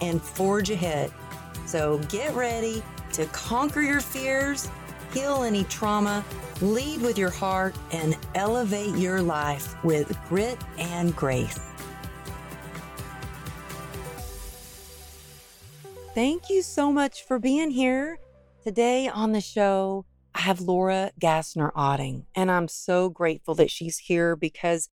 and forge ahead. So get ready to conquer your fears, heal any trauma, lead with your heart, and elevate your life with grit and grace. Thank you so much for being here. Today on the show, I have Laura Gassner Otting, and I'm so grateful that she's here because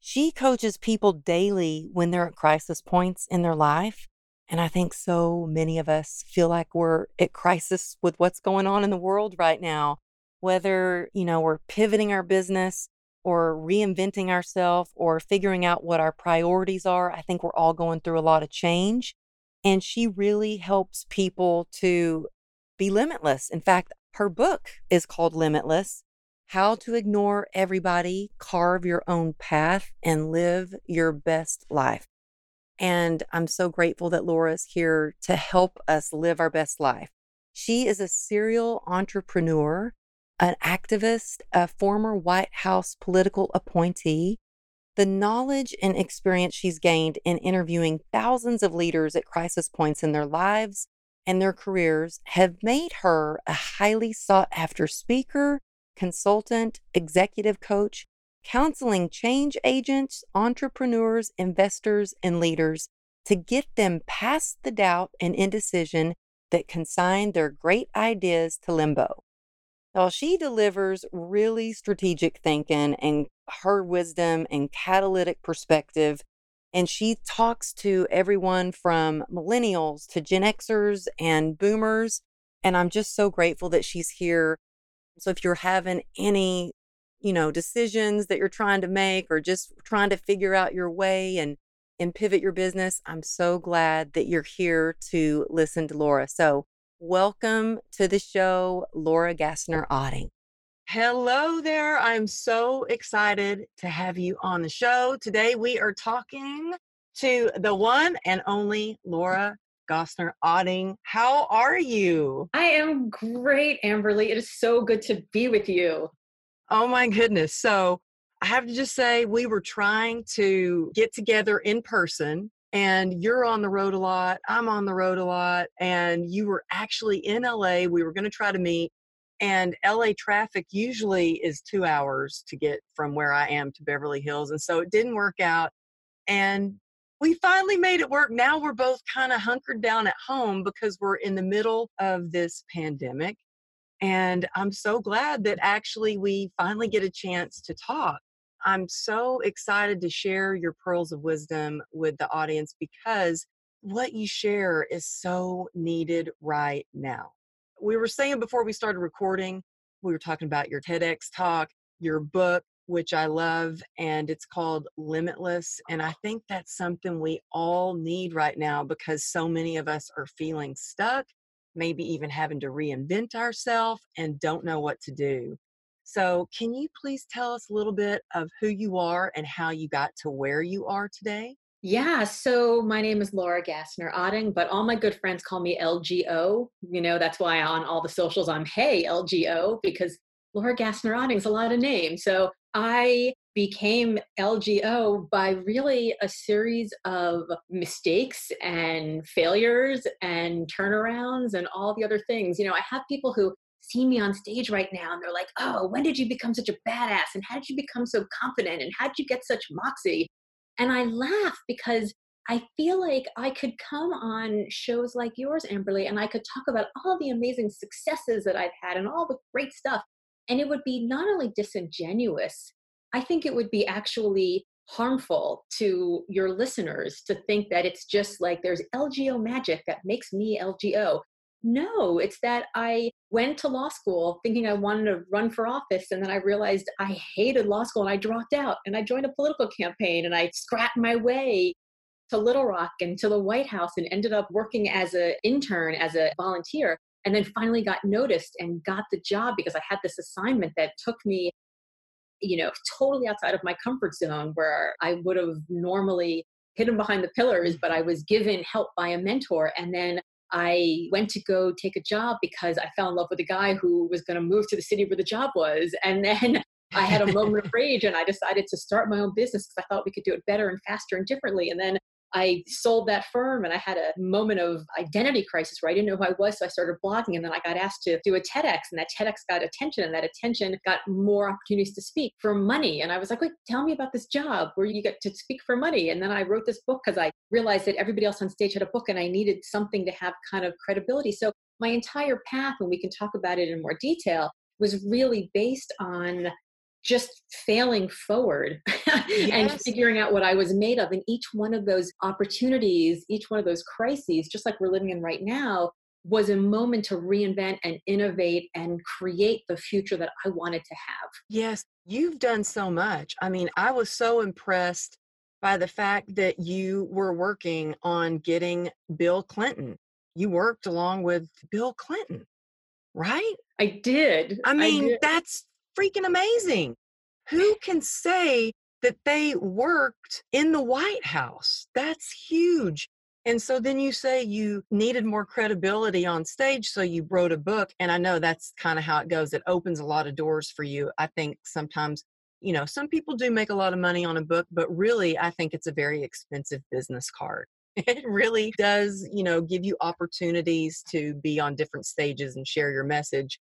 she coaches people daily when they're at crisis points in their life. And I think so many of us feel like we're at crisis with what's going on in the world right now, whether, you know, we're pivoting our business or reinventing ourselves or figuring out what our priorities are. I think we're all going through a lot of change. And she really helps people to be limitless. In fact, her book is called Limitless How to Ignore Everybody, Carve Your Own Path, and Live Your Best Life. And I'm so grateful that Laura's here to help us live our best life. She is a serial entrepreneur, an activist, a former White House political appointee. The knowledge and experience she's gained in interviewing thousands of leaders at crisis points in their lives and their careers have made her a highly sought after speaker, consultant, executive coach, counseling change agents, entrepreneurs, investors, and leaders to get them past the doubt and indecision that consign their great ideas to limbo. While she delivers really strategic thinking and her wisdom and catalytic perspective, and she talks to everyone from millennials to Gen Xers and boomers. And I'm just so grateful that she's here. So if you're having any you know, decisions that you're trying to make or just trying to figure out your way and and pivot your business, I'm so glad that you're here to listen to Laura. So, welcome to the show, Laura Gassner Otting. Hello there. I'm so excited to have you on the show. Today we are talking to the one and only Laura Gassner Otting. How are you? I am great, Amberly. It is so good to be with you. Oh my goodness. So I have to just say, we were trying to get together in person, and you're on the road a lot. I'm on the road a lot. And you were actually in LA. We were going to try to meet. And LA traffic usually is two hours to get from where I am to Beverly Hills. And so it didn't work out. And we finally made it work. Now we're both kind of hunkered down at home because we're in the middle of this pandemic. And I'm so glad that actually we finally get a chance to talk. I'm so excited to share your pearls of wisdom with the audience because what you share is so needed right now. We were saying before we started recording, we were talking about your TEDx talk, your book, which I love, and it's called Limitless. And I think that's something we all need right now because so many of us are feeling stuck maybe even having to reinvent ourselves and don't know what to do. So, can you please tell us a little bit of who you are and how you got to where you are today? Yeah, so my name is Laura Gassner Otting, but all my good friends call me LGO. You know, that's why on all the socials I'm Hey LGO because Laura Gassner Otting's a lot of names. So I became LGO by really a series of mistakes and failures and turnarounds and all the other things. You know, I have people who see me on stage right now and they're like, oh, when did you become such a badass? And how did you become so confident? And how did you get such moxie? And I laugh because I feel like I could come on shows like yours, Amberly, and I could talk about all the amazing successes that I've had and all the great stuff. And it would be not only disingenuous I think it would be actually harmful to your listeners to think that it's just like there's LGO magic that makes me LGO. No, it's that I went to law school thinking I wanted to run for office, and then I realized I hated law school and I dropped out and I joined a political campaign and I scrapped my way. to Little Rock and to the White House and ended up working as an intern, as a volunteer, and then finally got noticed and got the job because I had this assignment that took me, you know, totally outside of my comfort zone where I would have normally hidden behind the pillars, but I mm-hmm. was given help by a mentor. And then I went to go take a job because I fell in love with a guy who was going to move to the city where the job was. And then I had a moment of rage and I decided to start my own business because I thought we could do it better and faster and differently. And then I sold that firm and I had a moment of identity crisis where I didn't know who I was. So I started blogging and then I got asked to do a TEDx and that TEDx got attention and that attention got more opportunities to speak for money. And I was like, wait, tell me about this job where you get to speak for money. And then I wrote this book because I realized that everybody else on stage had a book and I needed something to have kind of credibility. So my entire path, and we can talk about it in more detail, was really based on just failing forward yes. and figuring out what I was made of. And each one of those opportunities, each one of those crises, just like we're living in right now, was a moment to reinvent and innovate and create the future that I wanted to have. Yes, you've done so much. I mean, I was so impressed by the fact that you were working on getting Bill Clinton. You worked along with Bill Clinton, right? I did. I mean, I did. that's freaking amazing. Who can say that they worked in the White House? That's huge. And so then you say you needed more credibility on stage, so you wrote a book. And I know that's kind of how it goes. It opens a lot of doors for you. I think sometimes, you know, some people do make a lot of money on a book, but really, I think it's a very expensive business card. It really does, you know, give you opportunities to be on different stages and share your message.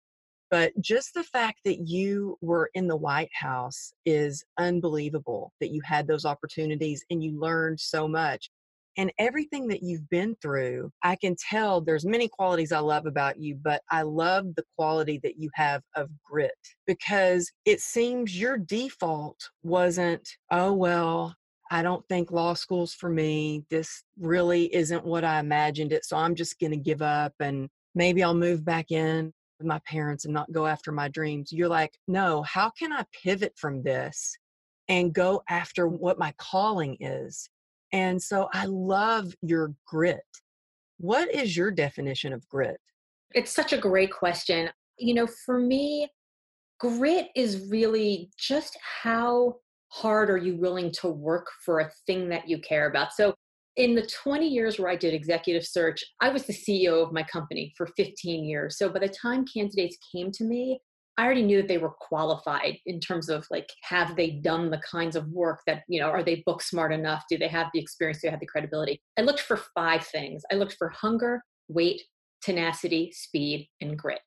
But just the fact that you were in the White House is unbelievable that you had those opportunities and you learned so much. And everything that you've been through, I can tell there's many qualities I love about you, but I love the quality that you have of grit because it seems your default wasn't, oh, well, I don't think law school's for me. This really isn't what I imagined it. So I'm just going to give up and maybe I'll move back in my parents and not go after my dreams. You're like, no, how can I pivot from this and go after what my calling is? And so I love your grit. What is your definition of grit? It's such a great question. You know, for me, grit is really just how hard are you willing to work for a thing that you care about? So in the 20 years where I did executive search, I was the CEO of my company for 15 years. So by the time candidates came to me, I already knew that they were qualified in terms of like, have they done the kinds of work that, you know, are they book smart enough? Do they have the experience? Do they have the credibility? I looked for five things. I looked for hunger, weight, tenacity, speed, and grit.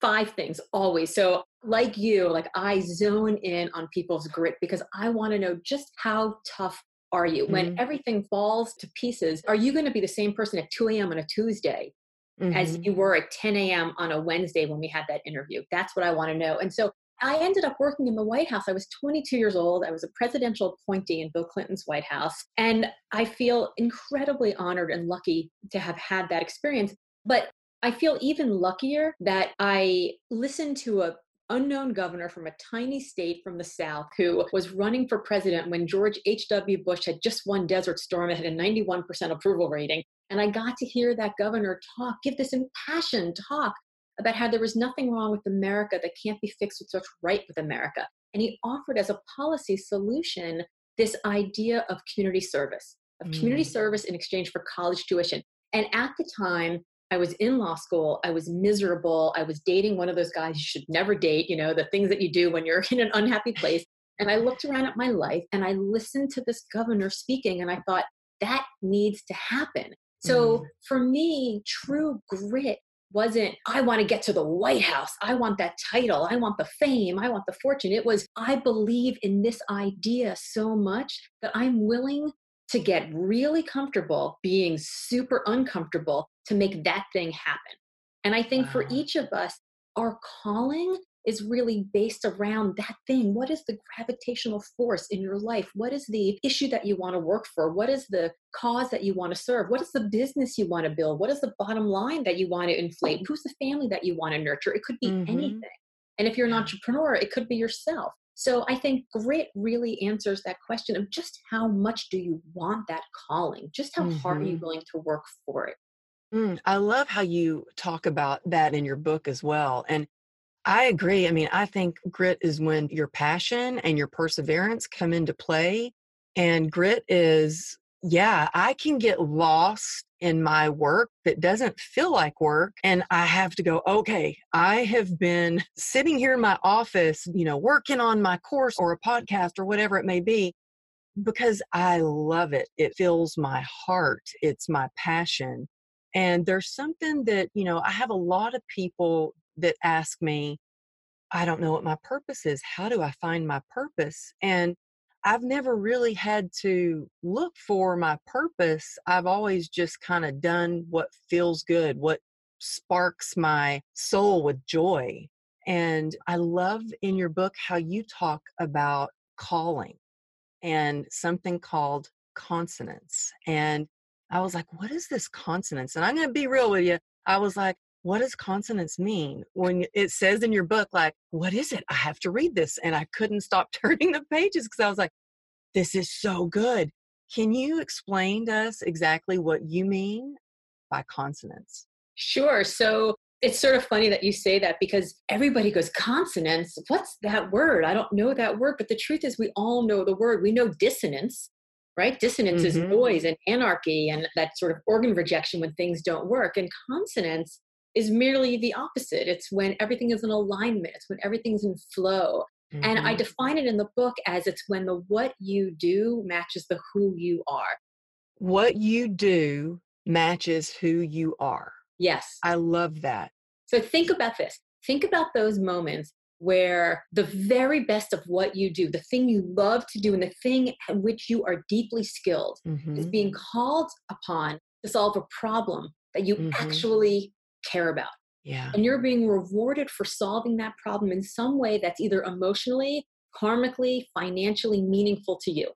Five things always. So, like you, like I zone in on people's grit because I want to know just how tough are you? Mm-hmm. When everything falls to pieces, are you going to be the same person at 2 a.m. on a Tuesday mm-hmm. as you were at 10 a.m. on a Wednesday when we had that interview? That's what I want to know. And so I ended up working in the White House. I was 22 years old. I was a presidential appointee in Bill Clinton's White House. And I feel incredibly honored and lucky to have had that experience. But I feel even luckier that I listened to a unknown governor from a tiny state from the South who was running for president when George H.W. Bush had just won Desert Storm and had a 91% approval rating. And I got to hear that governor talk, give this impassioned talk about how there was nothing wrong with America that can't be fixed with what's right with America. And he offered as a policy solution this idea of community service, of mm. community service in exchange for college tuition. And at the time, I was in law school. I was miserable. I was dating one of those guys you should never date, you know, the things that you do when you're in an unhappy place. And I looked around at my life and I listened to this governor speaking and I thought, that needs to happen. So mm. for me, true grit wasn't, I want to get to the White House. I want that title. I want the fame. I want the fortune. It was, I believe in this idea so much that I'm willing to get really comfortable being super uncomfortable to make that thing happen. And I think wow. for each of us, our calling is really based around that thing. What is the gravitational force in your life? What is the issue that you want to work for? What is the cause that you want to serve? What is the business you want to build? What is the bottom line that you want to inflate? Who's the family that you want to nurture? It could be mm-hmm. anything. And if you're an entrepreneur, it could be yourself. So I think grit really answers that question of just how much do you want that calling? Just how mm-hmm. hard are you mm-hmm. willing to work for it? Mm, I love how you talk about that in your book as well. And I agree. I mean, I think grit is when your passion and your perseverance come into play. And grit is, yeah, I can get lost in my work that doesn't feel like work. And I have to go, okay, I have been sitting here in my office, you know, working on my course or a podcast or whatever it may be because I love it. It fills my heart, it's my passion. And there's something that, you know, I have a lot of people that ask me, I don't know what my purpose is. How do I find my purpose? And I've never really had to look for my purpose. I've always just kind of done what feels good, what sparks my soul with joy. And I love in your book how you talk about calling and something called consonance. And I was like, what is this consonance? And I'm going to be real with you. I was like, what does consonance mean? When it says in your book, like, what is it? I have to read this. And I couldn't stop turning the pages because I was like, this is so good. Can you explain to us exactly what you mean by consonance? Sure. So it's sort of funny that you say that because everybody goes, consonance, what's that word? I don't know that word. But the truth is, we all know the word. We know dissonance, right? Dissonance mm-hmm. is noise and anarchy and that sort of organ rejection when things don't work. And consonance is merely the opposite. It's when everything is in alignment, it's when everything's in flow. Mm-hmm. And I mm-hmm. define it in the book as it's when the what you do matches the who you are. What you do matches who you are. Yes. I love that. So think about this. Think about those moments where the very best of what you do, the thing you love to do, and the thing at which you are deeply skilled mm-hmm. is being called upon to solve a problem that you mm-hmm. actually care about. Yeah. And you're being rewarded for solving that problem in some way that's either emotionally, karmically, financially meaningful to you.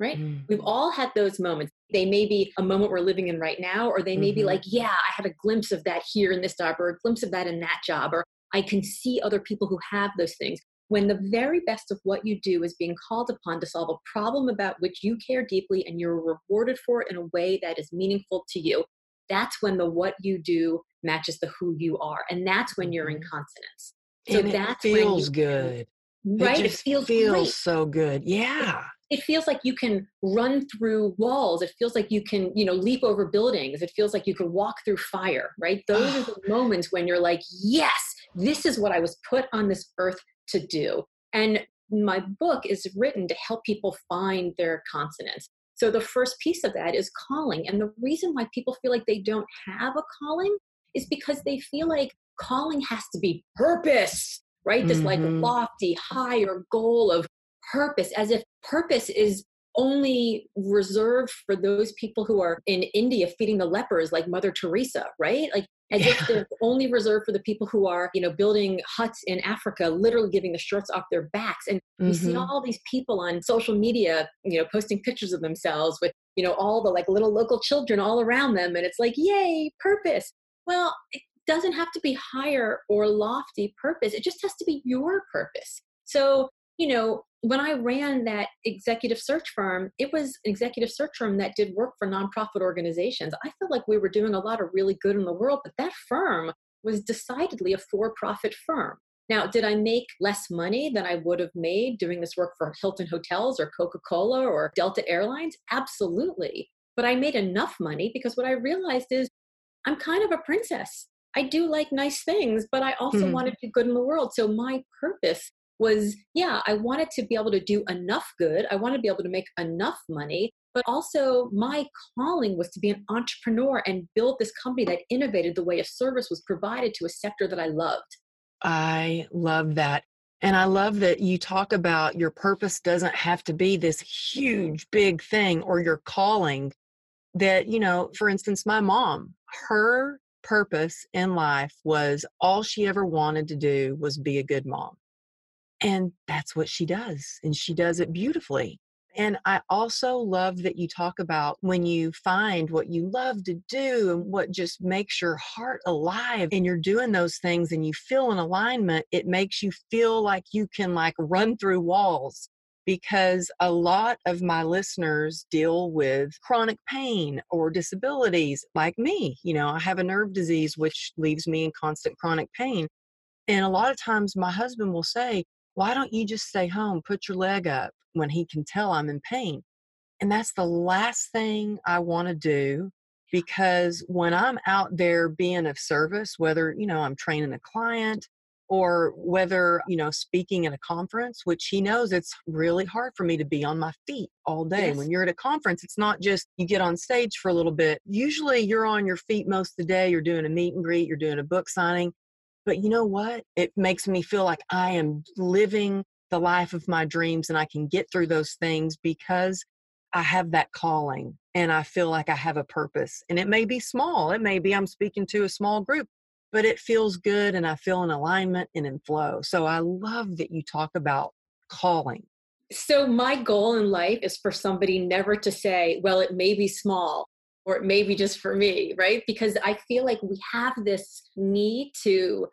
Right? Mm. We've all had those moments. They may be a moment we're living in right now, or they may mm-hmm. be like, yeah, I had a glimpse of that here in this job, or a glimpse of that in that job, or I can see other people who have those things. When the very best of what you do is being called upon to solve a problem about which you care deeply and you're rewarded for it in a way that is meaningful to you, that's when the what you do matches the who you are. And that's when you're in mm-hmm. consonance. So and that's it feels good. Right. It, it feels, feels great. so good. Yeah. It, it feels like you can run through walls. It feels like you can, you know, leap over buildings. It feels like you can walk through fire, right? Those are the moments when you're like, yes, this is what I was put on this earth to do. And my book is written to help people find their consonance. So the first piece of that is calling. And the reason why people feel like they don't have a calling is because they feel like calling has to be purpose, right? Mm-hmm. This like mm-hmm. lofty, higher goal of purpose, as if purpose is only reserved for those people who are in India feeding the lepers, like Mother Teresa, right? Like as yeah. if they're only reserved for the people who are, you know, building huts in Africa, literally giving the shirts off their backs. And mm-hmm. you see all these people on social media, you know, posting pictures of themselves with, you know, all the like little local children all around them. And it's like, yay, purpose. Well, it doesn't have to be higher or lofty purpose. It just has to be your purpose. So, you know, when I ran that executive search firm, it was an executive search firm that did work for nonprofit organizations. I felt like we were doing a lot of really good in the world, but that firm was decidedly a for profit firm. Now, did I make less money than I would have made doing this work for Hilton Hotels or Coca Cola or Delta Airlines? Absolutely. But I made enough money because what I realized is I'm kind of a princess. I do like nice things, but I also mm-hmm. want to do good in the world. So my purpose was yeah, I wanted to be able to do enough good. I wanted to be able to make enough money, but also my calling was to be an entrepreneur and build this company that innovated the way a service was provided to a sector that I loved. I love that. And I love that you talk about your purpose doesn't have to be this huge, big thing or your calling. That, you know, for instance, my mom, her purpose in life was all she ever wanted to do was be a good mom. And that's what she does. And she does it beautifully. And I also love that you talk about when you find what you love to do and what just makes your heart alive and you're doing those things and you feel in alignment, it makes you feel like you can like run through walls because a lot of my listeners deal with chronic pain or disabilities like me. You know, I have a nerve disease which leaves me in constant chronic pain. And a lot of times my husband will say, Why don't you just stay home, put your leg up when he can tell I'm in pain? And that's the last thing I want to do because when I'm out there being of service, whether, you know, I'm training a client or whether, you know, speaking at a conference, which he knows it's really hard for me to be on my feet all day. Yes. When you're at a conference, it's not just you get on stage for a little bit. Usually you're on your feet most of the day, you're doing a meet and greet, you're doing a book signing. But you know what? It makes me feel like I am living the life of my dreams and I can get through those things because I have that calling and I feel like I have a purpose. And it may be small, it may be I'm speaking to a small group, but it feels good and I feel in alignment and in flow. So I love that you talk about calling. So, my goal in life is for somebody never to say, well, it may be small or it may be just for me, right? Because I feel like we have this need to,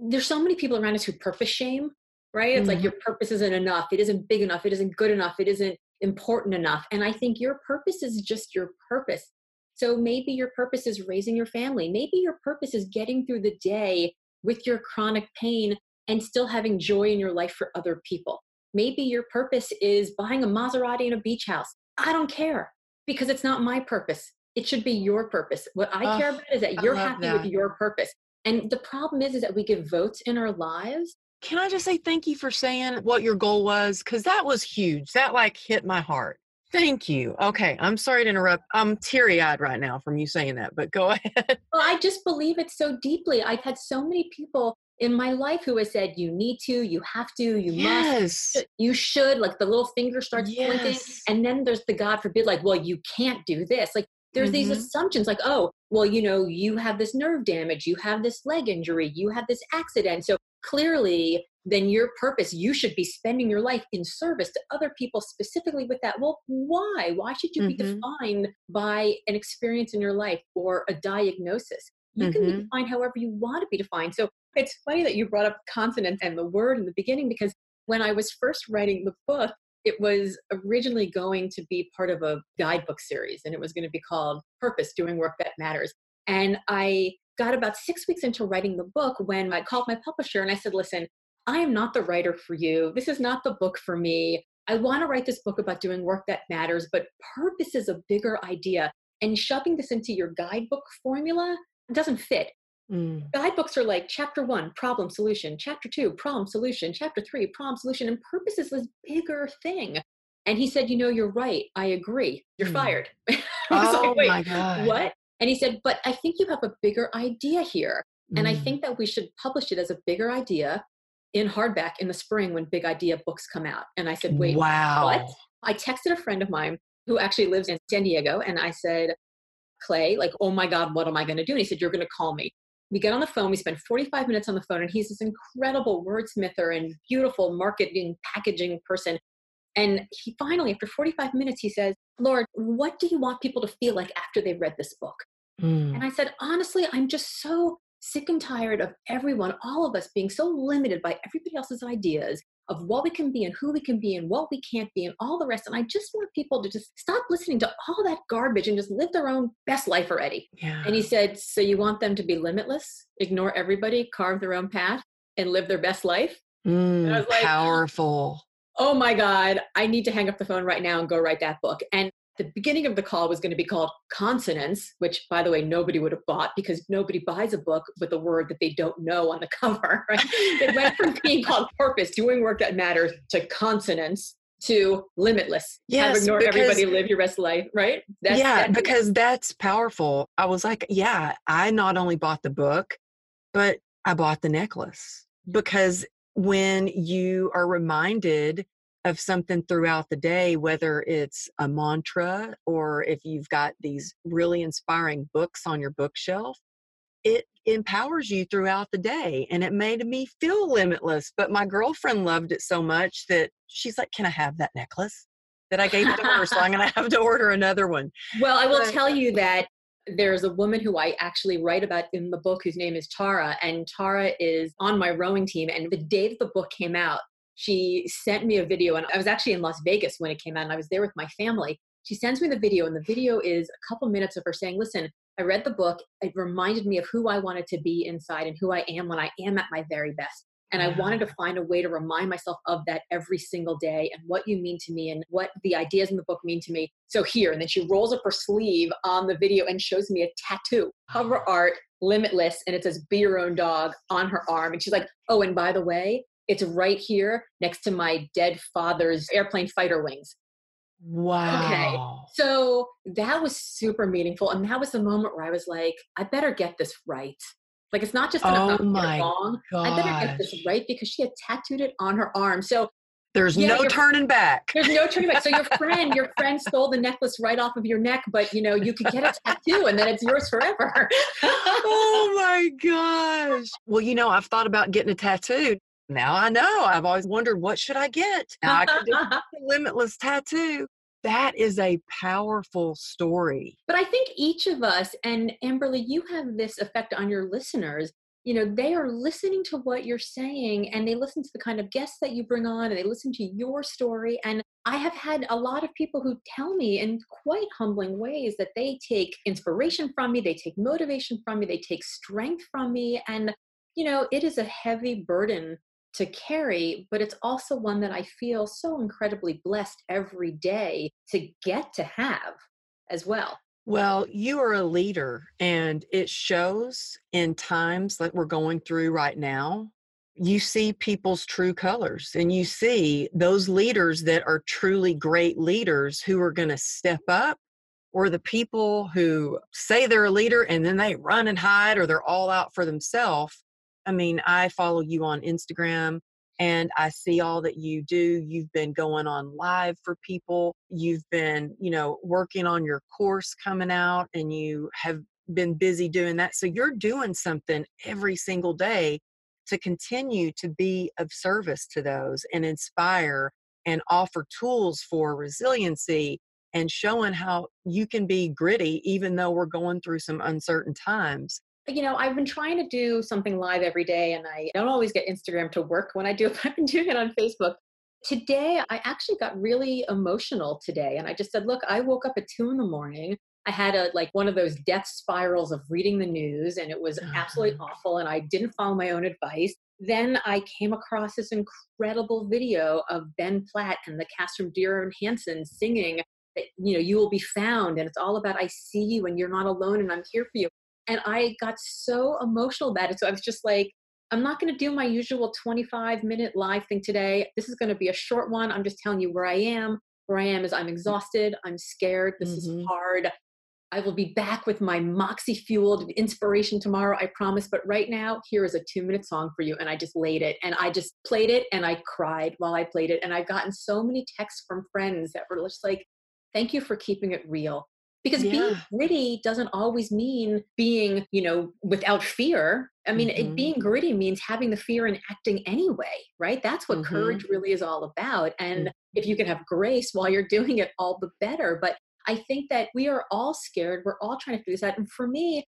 there's so many people around us who purpose shame, right? It's mm-hmm. like your purpose isn't enough, it isn't big enough, it isn't good enough, it isn't important enough. And I think your purpose is just your purpose. So maybe your purpose is raising your family. Maybe your purpose is getting through the day with your chronic pain and still having joy in your life for other people. Maybe your purpose is buying a Maserati and a beach house. I don't care because it's not my purpose. It should be your purpose. What I oh, care about is that you're happy that. with your purpose. And the problem is, is that we give votes in our lives. Can I just say thank you for saying what your goal was? Because that was huge. That like hit my heart. Thank you. Okay, I'm sorry to interrupt. I'm teary eyed right now from you saying that, but go ahead. Well, I just believe it so deeply. I've had so many people in my life who have said, you need to, you have to, you yes. must, you should, like the little finger starts yes. pointing. And then there's the God forbid, like, well, you can't do this. Like, there's mm-hmm. these assumptions like, oh, well, you know, you have this nerve damage, you have this leg injury, you have this accident. So clearly then your purpose you should be spending your life in service to other people specifically with that well why why should you mm-hmm. be defined by an experience in your life or a diagnosis you mm-hmm. can be mm-hmm. defined however you want to be defined so it's funny that you brought up consonance and the word in the beginning because when i was first writing the book it was originally going to be part of a guidebook series and it was going to be called purpose doing work that matters and i got about six weeks into writing the book when I called my publisher and I said, listen, I am not the writer for you. This is not the book for me. I want to write this book about doing work that matters, but purpose is a bigger idea. And shoving this into your guidebook formula doesn't fit. Mm. Guidebooks are like chapter one, problem solution, chapter two, problem solution, chapter three, problem solution, and purpose is this bigger thing. And he said, You know, you're right. I agree. You're mm. fired. oh like, my God. What? And he said, But I think you have a bigger idea here. Mm. And I mm. think that we should publish it as a bigger idea in hardback in the spring when big idea books come out. And I said, wait, wow. what? I texted a friend of mine who actually lives in San Diego and I said, Clay, like, oh my God, what am I going to do? And he said, you're going to call me. We get on the phone, we spend 45 minutes on the phone, and he's this incredible wordsmither and beautiful marketing packaging person. And he finally, after 45 minutes, he says, Laura, what do you want people to feel like after they've read this book? Mm. And I said, honestly, I'm just so sick and tired of everyone, all of us being so limited by everybody else's ideas of what we can be and who we can be and what we can't be and all the rest. And I just want people to just stop listening to all that garbage and just live their own best life already. Yeah. And he said, So you want them to be limitless, ignore everybody, carve their own path, and live their best life? Mm, I was like, powerful. Oh my God, I need to hang up the phone right now and go write that book. And the beginning of the call was going to be called consonance, which, by the way, nobody would have bought because nobody buys a book with a word that they don't know on the cover. Right? it went from being called purpose, doing work that matters, to consonance to limitless. Yes, Have ignore because, everybody, live your best life, right? That's, yeah, that's because that's powerful. I was like, yeah, I not only bought the book, but I bought the necklace because when you are reminded of something throughout the day, whether it's a mantra or if you've got these really inspiring books on your bookshelf, it empowers you throughout the day. And it made me feel limitless. But my girlfriend loved it so much that she's like, Can I have that necklace? that I gave to her, so I'm going to have to order another one. Well, I will tell uh you that there's a woman who I actually write about in the book whose name is Tara, and Tara is on my rowing team. And the day that the book came out, she sent me a video, and I was actually in Las Vegas when it came out, and I was there with my family. She sends me the video, and the video is a couple minutes of her saying, Listen, I read the book. It reminded me of who I wanted to be inside and who I am when I am at my very best. And I wanted to find a way to remind myself of that every single day and what you mean to me and what the ideas in the book mean to me. So here, and then she rolls up her sleeve on the video and shows me a tattoo, cover art, limitless, and it says be your own dog on her arm. And she's like, oh, and by the way, it's right here next to my dead father's airplane fighter wings. Wow. Okay. So that was super meaningful. And that was the moment where I was like, I better get this right. Like it's not just enough oh my wrong. I better get this right because she had tattooed it on her arm. So There's Yeah, no turning back. there's no turning back. So your friend, your friend stole the necklace right off of your neck, but you know, you could get a tattoo and then it's yours forever. oh my gosh. Well, you know, I've thought about getting a tattoo. Now I know. I've always wondered what should I get? Now I can do a limitless tattoo. That is a powerful story. But I think each of us, and Amberly, you have this effect on your listeners. You know, they are listening to what you're saying and they listen to the kind of guests that you bring on and they listen to your story. And I have had a lot of people who tell me in quite humbling ways that they take inspiration from me, they take motivation from me, they take strength from me. And, you know, it is a heavy burden to carry, but it's also one that I feel so incredibly blessed every day to get to have as well. Well, you are a leader, and it shows in times that we're going through right now. You see people's true colors, and you see those leaders that are truly great leaders who are going to step up, or the people who say they're a leader and then they run and hide, or they're all out for themselves. I mean, I follow you on Instagram and I see all that you do. You've been going on live for people. You've been, you know, working on your course coming out and you have been busy doing that. So you're doing something every single day to continue to be of service to those and inspire and offer tools for resiliency and showing how you can be gritty even though we're going through some uncertain times. You know, I've been trying to do something live every day and I don't always get Instagram to work when I do it, but I've been doing it on Facebook. Today, I actually got really emotional today and I just said, look, I woke up at two in the morning. I had a like one of those death spirals of reading the news and it was absolutely mm-hmm. awful and I didn't follow my own advice. Then I came across this incredible video of Ben Platt and the cast from Dear Evan Hansen singing that you know you will be found and it's all about I see you and you're not alone and I'm here for you and I got so emotional about it. So I was just like, I'm not going to do my usual 25 minute live thing today. This is going to be a short one. I'm just telling you where I am. Where I am is I'm exhausted. I'm scared. This Mhm. is hard. I will be back with my moxie fueled inspiration tomorrow, I promise. But right now, here is a two minute song for you. And I just laid it and I just played it and I cried while I played it. And I've gotten so many texts from friends that were just like, thank you for keeping it real because being gritty doesn't always mean being you know without fear. I mean it, Mhm. being gritty means having the fear and acting anyway right? That's what Mhm. courage really is all about. And Mm. if you can have grace while you're doing it all the better. But i think that we are all scared. We're all trying to figure this out. And for me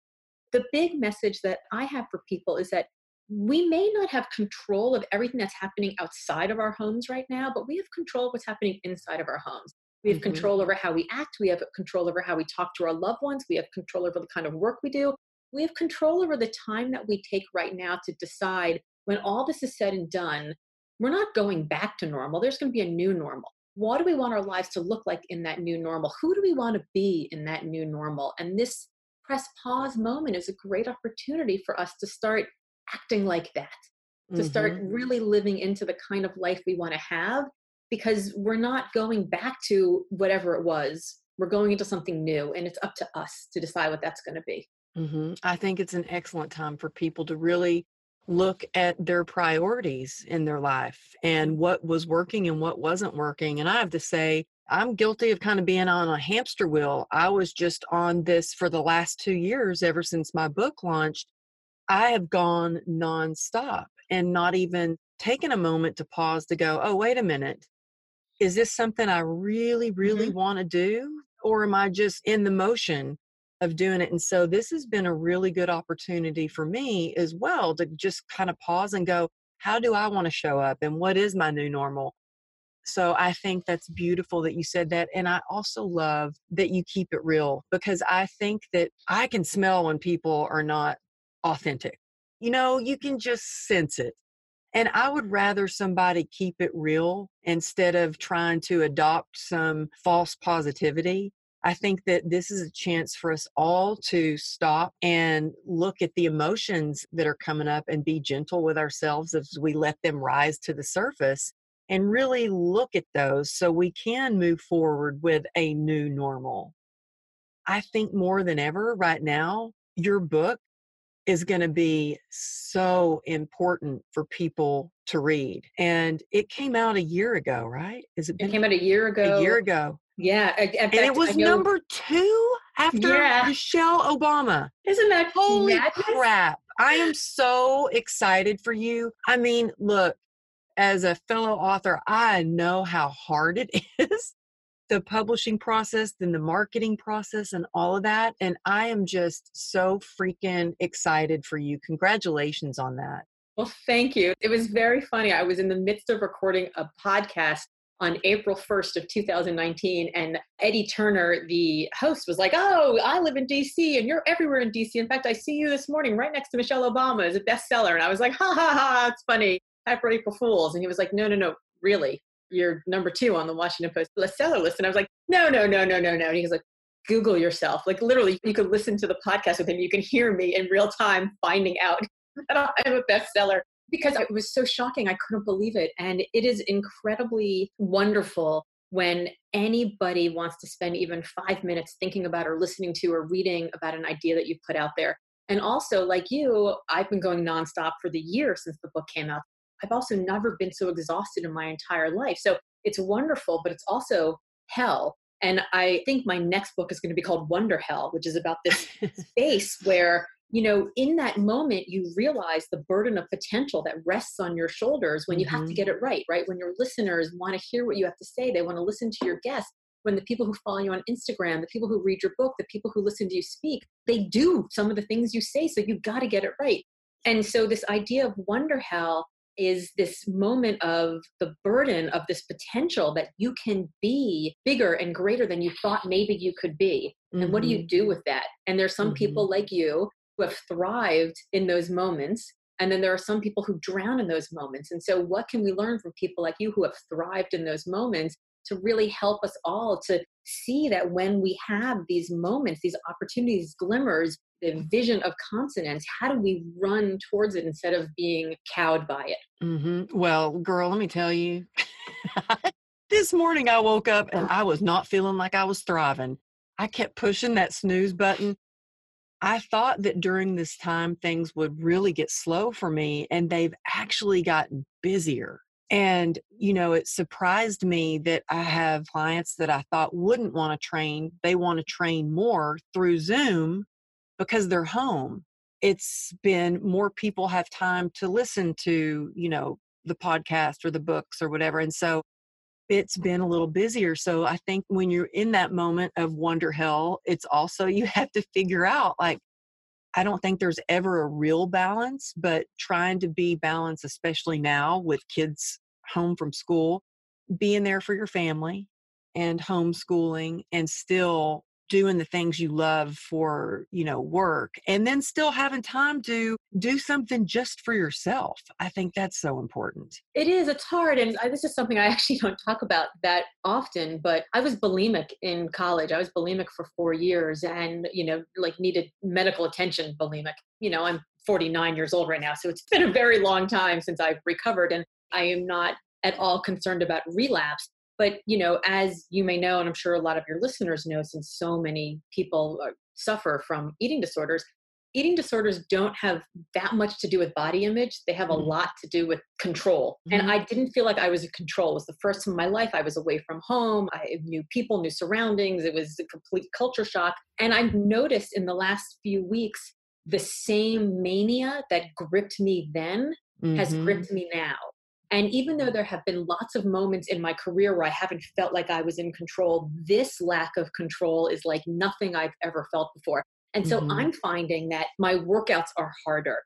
the big message that i have for people is that we may not have control of everything that's happening outside of our homes right now but we have control of what's happening inside of our homes we have Mhm. control over how we act. We have control over how we talk to our loved ones. We have control over the kind of work we do. We have control over the time that we take right now to decide when all this is said and done, we're not going back to normal. There's going to be a new normal. What do we want our lives to look like in that new normal? Who do we want to be in that new normal? And this press pause moment is a great opportunity for us to start acting like that, to start Mhm. really living into the kind of life we want to have because we're not going back to whatever it was. We're going into something new, and it's up to us to decide what that's going to be. hmm I think it's an excellent time for people to really look at their priorities in their life and what was working and what wasn't working. And I have to say, I'm guilty of kind of being on a hamster wheel. I was just on this for the last two years, ever since my book launched. I have gone nonstop and not even taken a moment to pause to go, oh, wait a minute. Is this something I really, really Mm-hmm. want to do? Or am I just in the motion of doing it? And so this has been a really good opportunity for me as well to just kind of pause and go, how do I want to show up? And what is my new normal? So I think that's beautiful that you said that. And I also love that you keep it real because I think that I can smell when people are not authentic. You know, you can just sense it. And I would rather somebody keep it real instead of trying to adopt some false positivity. I think that this is a chance for us all to stop and look at the emotions that are coming up and be gentle with ourselves as we let them rise to the surface and really look at those so we can move forward with a new normal. I think more than ever right now, your book is going to be so important for people to read. And it came out a year ago, right? Is it It came out a year ago. a year ago? Yeah. In And it was know- number two after Yeah. Michelle Obama. Isn't that Holy madness? crap. I am so excited for you. I mean, look, as a fellow author, I know how hard it is the publishing process, then the marketing process, and all of that. And I am just so freaking excited for you. Congratulations on that. Well, thank you. It was very funny. I was in the midst of recording a podcast on April 1st of 2019 and Eddie Turner the host was like, "Oh, I live in DC and you're everywhere in DC. In fact, I see you this morning right next to Michelle Obama as a bestseller." And I was like, "Ha ha ha, it's funny. For April Fools." And he was like, "No, no, no, really. You're number 2 on the Washington Post bestseller list." And I was like, "No, no, no, no, no, no." And he was like, Google yourself. Like literally, you could listen to the podcast with him. You can hear me in real time finding out that I'm a bestseller because it was so shocking. I couldn't believe it. And it is incredibly wonderful when anybody wants to spend even five minutes thinking about or listening to or reading about an idea that you put out there. And also, like you, I've been going nonstop for the year since the book came out. I've also never been so exhausted in my entire life. So it's wonderful, but it's also hell. And I think my next book is going to be called Wonder Hell, which is about this space where you know in that moment you realize the burden of potential that rests on your shoulders when you have to Mhm. get it right right when your listeners want to hear what you have to say they want to listen to your guests when the people who follow you on instagram the people who read your book the people who listen to you speak they do some of the things you say so you've got to get it right and so this idea of wonder hell is this moment of the burden of this potential that you can be bigger and greater than you thought maybe you could be and what do you Mhm. do with that and there's some Mhm. people like you who have thrived in those moments and then there are some people who drown in those moments and so what can we learn from people like you who have thrived in those moments to really help us all to see that when we have these moments these opportunities glimmers the vision of consonance how do we run towards it instead of being cowed by it Mhm. Well, girl, let me tell you. this morning I woke up and I was not feeling like I was thriving. I kept pushing that snooze button. I thought that during this time things would really get slow for me, and they've actually gotten busier. And, you know, it surprised me that I have clients that I thought wouldn't want to train. They want to train more through Zoom because they're home it's been more people have time to listen to you know the podcast or the books or whatever and so it's been a little busier so i think when you're in that moment of wonder hell it's also you have to figure out like i don't think there's ever a real balance but trying to be balanced especially now with kids home from school being there for your family and homeschooling and still doing the things you love for you know work and then still having time to do something just for yourself i think that's so important It is. It's hard, and this is something I actually don't talk about that often. But I was bulimic in college. I was bulimic for four years, and you know, like needed medical attention. Bulimic. You know, I'm 49 years old right now, so it's been a very long time since I've recovered, and I am not at all concerned about relapse. But you know, as you may know, and I'm sure a lot of your listeners know, since so many people uh, suffer from eating disorders, eating disorders don't have that much to do with body image. They have a Mhm. lot to do with control. Mhm. And I didn't feel like I was in control. It was the first time in my life I was away from home. I knew people, new surroundings. It was a complete culture shock. And I've noticed in the last few weeks the same mania that gripped me then has Mhm. gripped me now. And even though there have been lots of moments in my career where I haven't felt like I was in control, this lack of control is like nothing I've ever felt before. And so mm-hmm. I'm finding that my workouts are harder.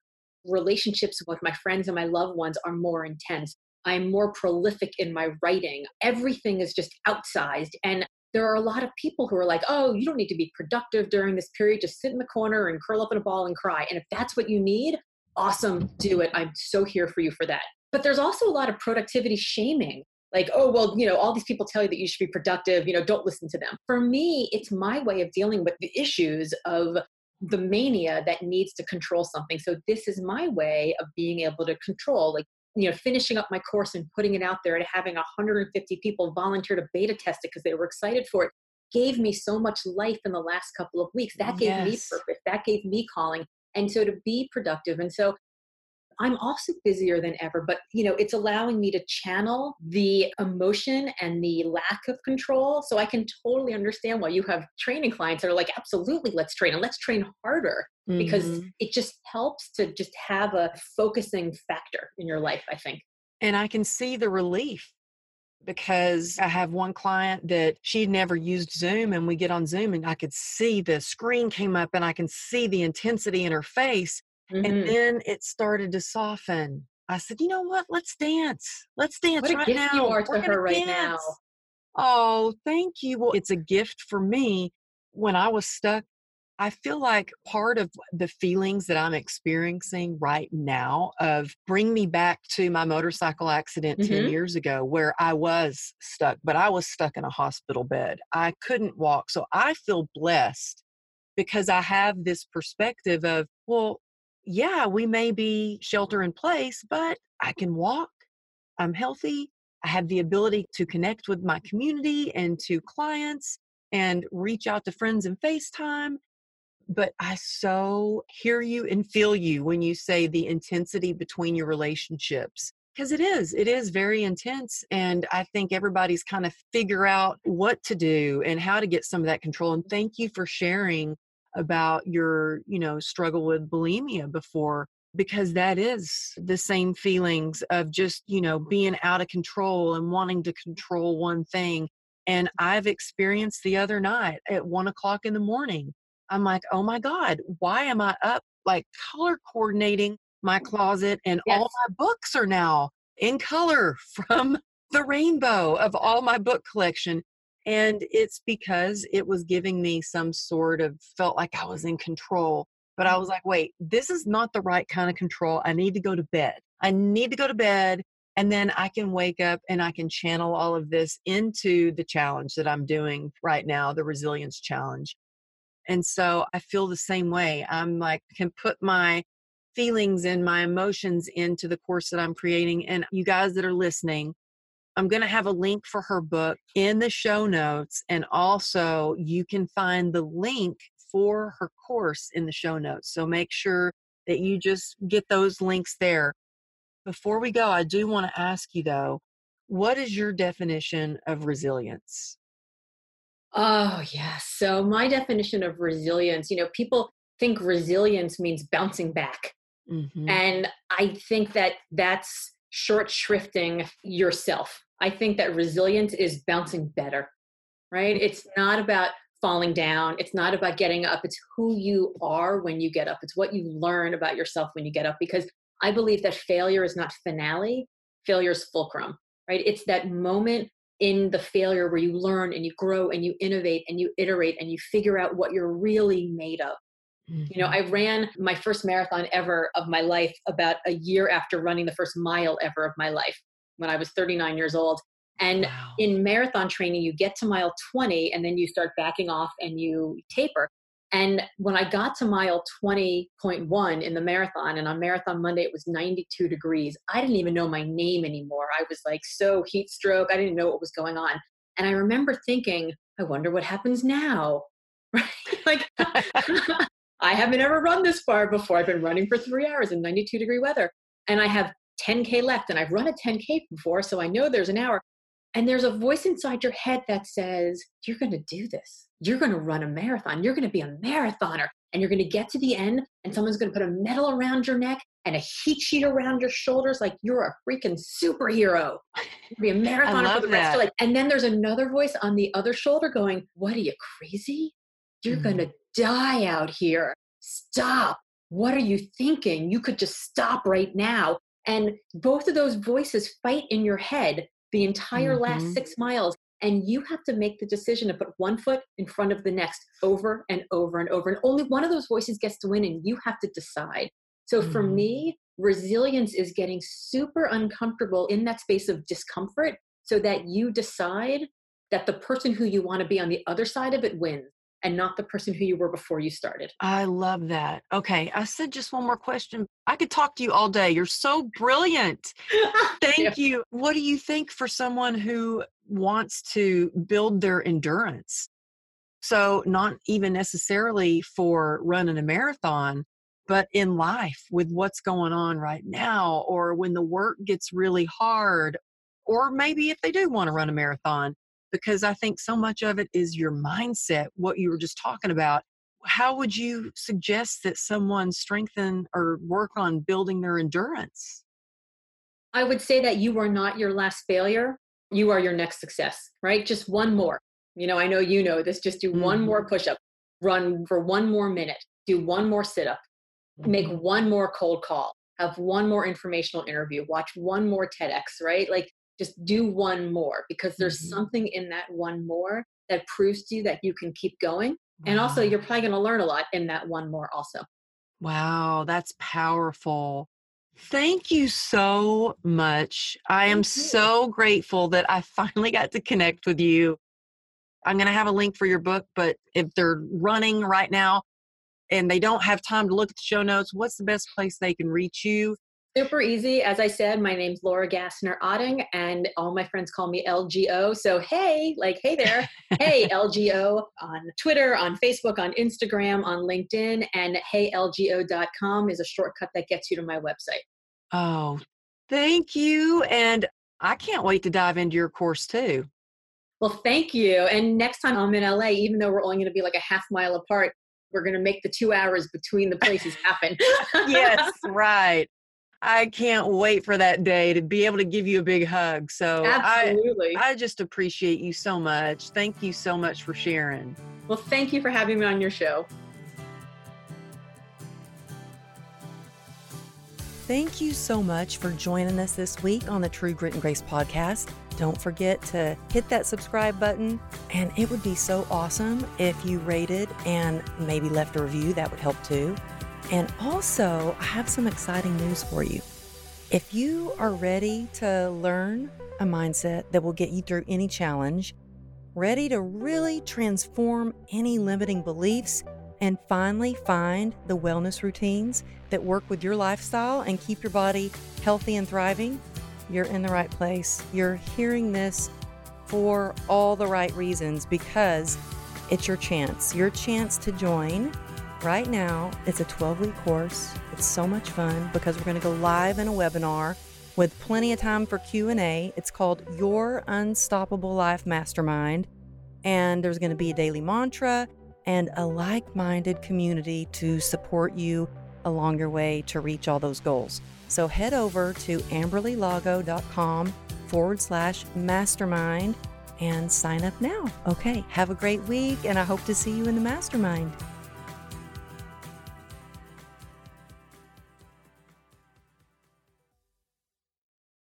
Relationships with my friends and my loved ones are more intense. I'm more prolific in my writing. Everything is just outsized. And there are a lot of people who are like, oh, you don't need to be productive during this period. Just sit in the corner and curl up in a ball and cry. And if that's what you need, awesome, do it. I'm so here for you for that. But there's also a lot of productivity shaming. Like, oh, well, you know, all these people tell you that you should be productive, you know, don't listen to them. For me, it's my way of dealing with the issues of the mania that needs to control something. So this is my way of being able to control. Like you know finishing up my course and putting it out there and having 150 people volunteer to beta test it because they were excited for it gave me so much life in the last couple of weeks that gave yes. me purpose that gave me calling and so to be productive and so I'm also busier than ever, but you know, it's allowing me to channel the emotion and the lack of control. So I can totally understand why you have training clients that are like, absolutely, let's train and let's train harder mm-hmm. because it just helps to just have a focusing factor in your life, I think. And I can see the relief because I have one client that she'd never used Zoom and we get on Zoom and I could see the screen came up and I can see the intensity in her face Mm-hmm. And then it started to soften. I said, you know what? Let's dance. Let's dance what right now. You are to We're her right dance. now. Oh, thank you. Well, it's a gift for me. When I was stuck, I feel like part of the feelings that I'm experiencing right now of bring me back to my motorcycle accident mm-hmm. 10 years ago where I was stuck, but I was stuck in a hospital bed. I couldn't walk. So I feel blessed because I have this perspective of, well, yeah, we may be shelter in place, but I can walk. I'm healthy. I have the ability to connect with my community and to clients and reach out to friends in FaceTime. But I so hear you and feel you when you say the intensity between your relationships. Because it is, it is very intense. And I think everybody's kind of figure out what to do and how to get some of that control. And thank you for sharing about your, you know, struggle with bulimia before because that is the same feelings of just, you know, being out of control and wanting to control one thing. And I've experienced the other night at one o'clock in the morning. I'm like, oh my God, why am I up like color coordinating my mm. closet? And yes. all my books are now in color from the rainbow of all my book collection. And it's because it was giving me some sort of felt like I was in control. But I was mm-hmm. like, wait, this is not the right kind of control. I need to go to bed. I need to go to bed. And then I can wake up and I can channel all of this into the challenge that I'm doing right now, the resilience challenge. And so I feel the same way. I'm like, can put my feelings and my emotions into the course that I'm creating. And you guys that are listening, I'm going to have a link for her book in the show notes. And also, you can find the link for her course in the show notes. So make sure that you just get those links there. Before we go, I do want to ask you though, what is your definition of resilience? Oh, yes. So, my definition of resilience, you know, people think resilience means bouncing back. Mm-hmm. And I think that that's short shrifting yourself. I think that resilience is bouncing better, right? Mm. It's not about falling down. It's not about getting up. It's who you are when you get up. It's what you learn about yourself when you get up. Because I believe that failure is not finale, failure is fulcrum, right? It's that moment in the failure where you learn and you grow and you innovate and you iterate and you figure out what you're really made of. Mm-hmm. You know, mm-hmm. I ran my first marathon ever of my life about a year after running the first mile ever of my life when I was 39 years old. And wow. in marathon training, you get to mile 20 and then you start backing off and you taper. And when I got to mile 20.1 in the marathon, and on Marathon Monday it was 92 degrees, I didn't even know my name anymore. I was like so heat stroke. I didn't know what was going on. And I remember thinking, I wonder what happens now. Right? like, I haven't ever run this far before. I've been running for three hours in 92 degree weather. And I have 10K left. And I've run a 10K before, so I know there's an hour. And there's a voice inside your head that says, You're going to do this. you're going to run a marathon. You're going to be a marathoner and you're going to get to the end and someone's going to put a medal around your neck and a heat sheet around your shoulders like you're a freaking superhero. You'll be a marathoner for the rest of life. And then there's another voice on the other shoulder going, What are you crazy? You're mm. going to die out here. Stop. What are you thinking? You could just stop right now. And both of those voices fight in your head the entire mm-hmm. last six miles. And you have to make the decision to put one foot in front of the next over and over and over. And only one of those voices gets to win, and you have to decide. So mm-hmm. for me, resilience is getting super uncomfortable in that space of discomfort so that you decide that the person who you want to be on the other side of it wins and not the person who you were before you started. I love that. Okay, I said just one more question. I could talk to you all day. You're so brilliant. Thank yeah. you. What do you think for someone who wants to build their endurance? So, not even necessarily for running a marathon, but in life with what's going on right now, or when the work gets really hard, or maybe if they do want to run a marathon, because I think so much of it is your mindset, what you were just talking about. How would you suggest that someone strengthen or work on building their endurance? I would say that you are not your last failure. You are your next success, right? Just one more. You know, I know you know this. Just do mm-hmm. one more push up, run for one more minute, do one more sit up, mm-hmm. make one more cold call, have one more informational interview, watch one more TEDx, right? Like just do one more because there's mm-hmm. something in that one more that proves to you that you can keep going. Wow. And also, you're probably going to learn a lot in that one more, also. Wow, that's powerful. Thank you so much. I am so grateful that I finally got to connect with you. I'm going to have a link for your book, but if they're running right now and they don't have time to look at the show notes, what's the best place they can reach you? Super easy. As I said, my name's Laura Gassner Otting, and all my friends call me LGO. So, hey, like, hey there. hey, LGO on Twitter, on Facebook, on Instagram, on LinkedIn, and heylgo.com is a shortcut that gets you to my website. Oh, thank you. And I can't wait to dive into your course too. Well, thank you. And next time I'm in LA, even though we're only going to be like a half mile apart, we're going to make the two hours between the places happen. yes, right. I can't wait for that day to be able to give you a big hug. So Absolutely. I, I just appreciate you so much. Thank you so much for sharing. Well, thank you for having me on your show. Thank you so much for joining us this week on the True Grit and Grace podcast. Don't forget to hit that subscribe button, and it would be so awesome if you rated and maybe left a review. That would help too. And also, I have some exciting news for you. If you are ready to learn a mindset that will get you through any challenge, ready to really transform any limiting beliefs, and finally find the wellness routines that work with your lifestyle and keep your body healthy and thriving, you're in the right place. You're hearing this for all the right reasons because it's your chance, your chance to join Right now, it's a 12 week course. It's so much fun because we're going to go live in a webinar with plenty of time for Q&A. It's called Your Unstoppable Life Mastermind, and there's going to be a daily mantra and a like-minded community to support you along your way to reach all those goals. So head over to amberlylago.com forward slash mastermind and sign up now. Okay, have a great week, and I hope to see you in the mastermind.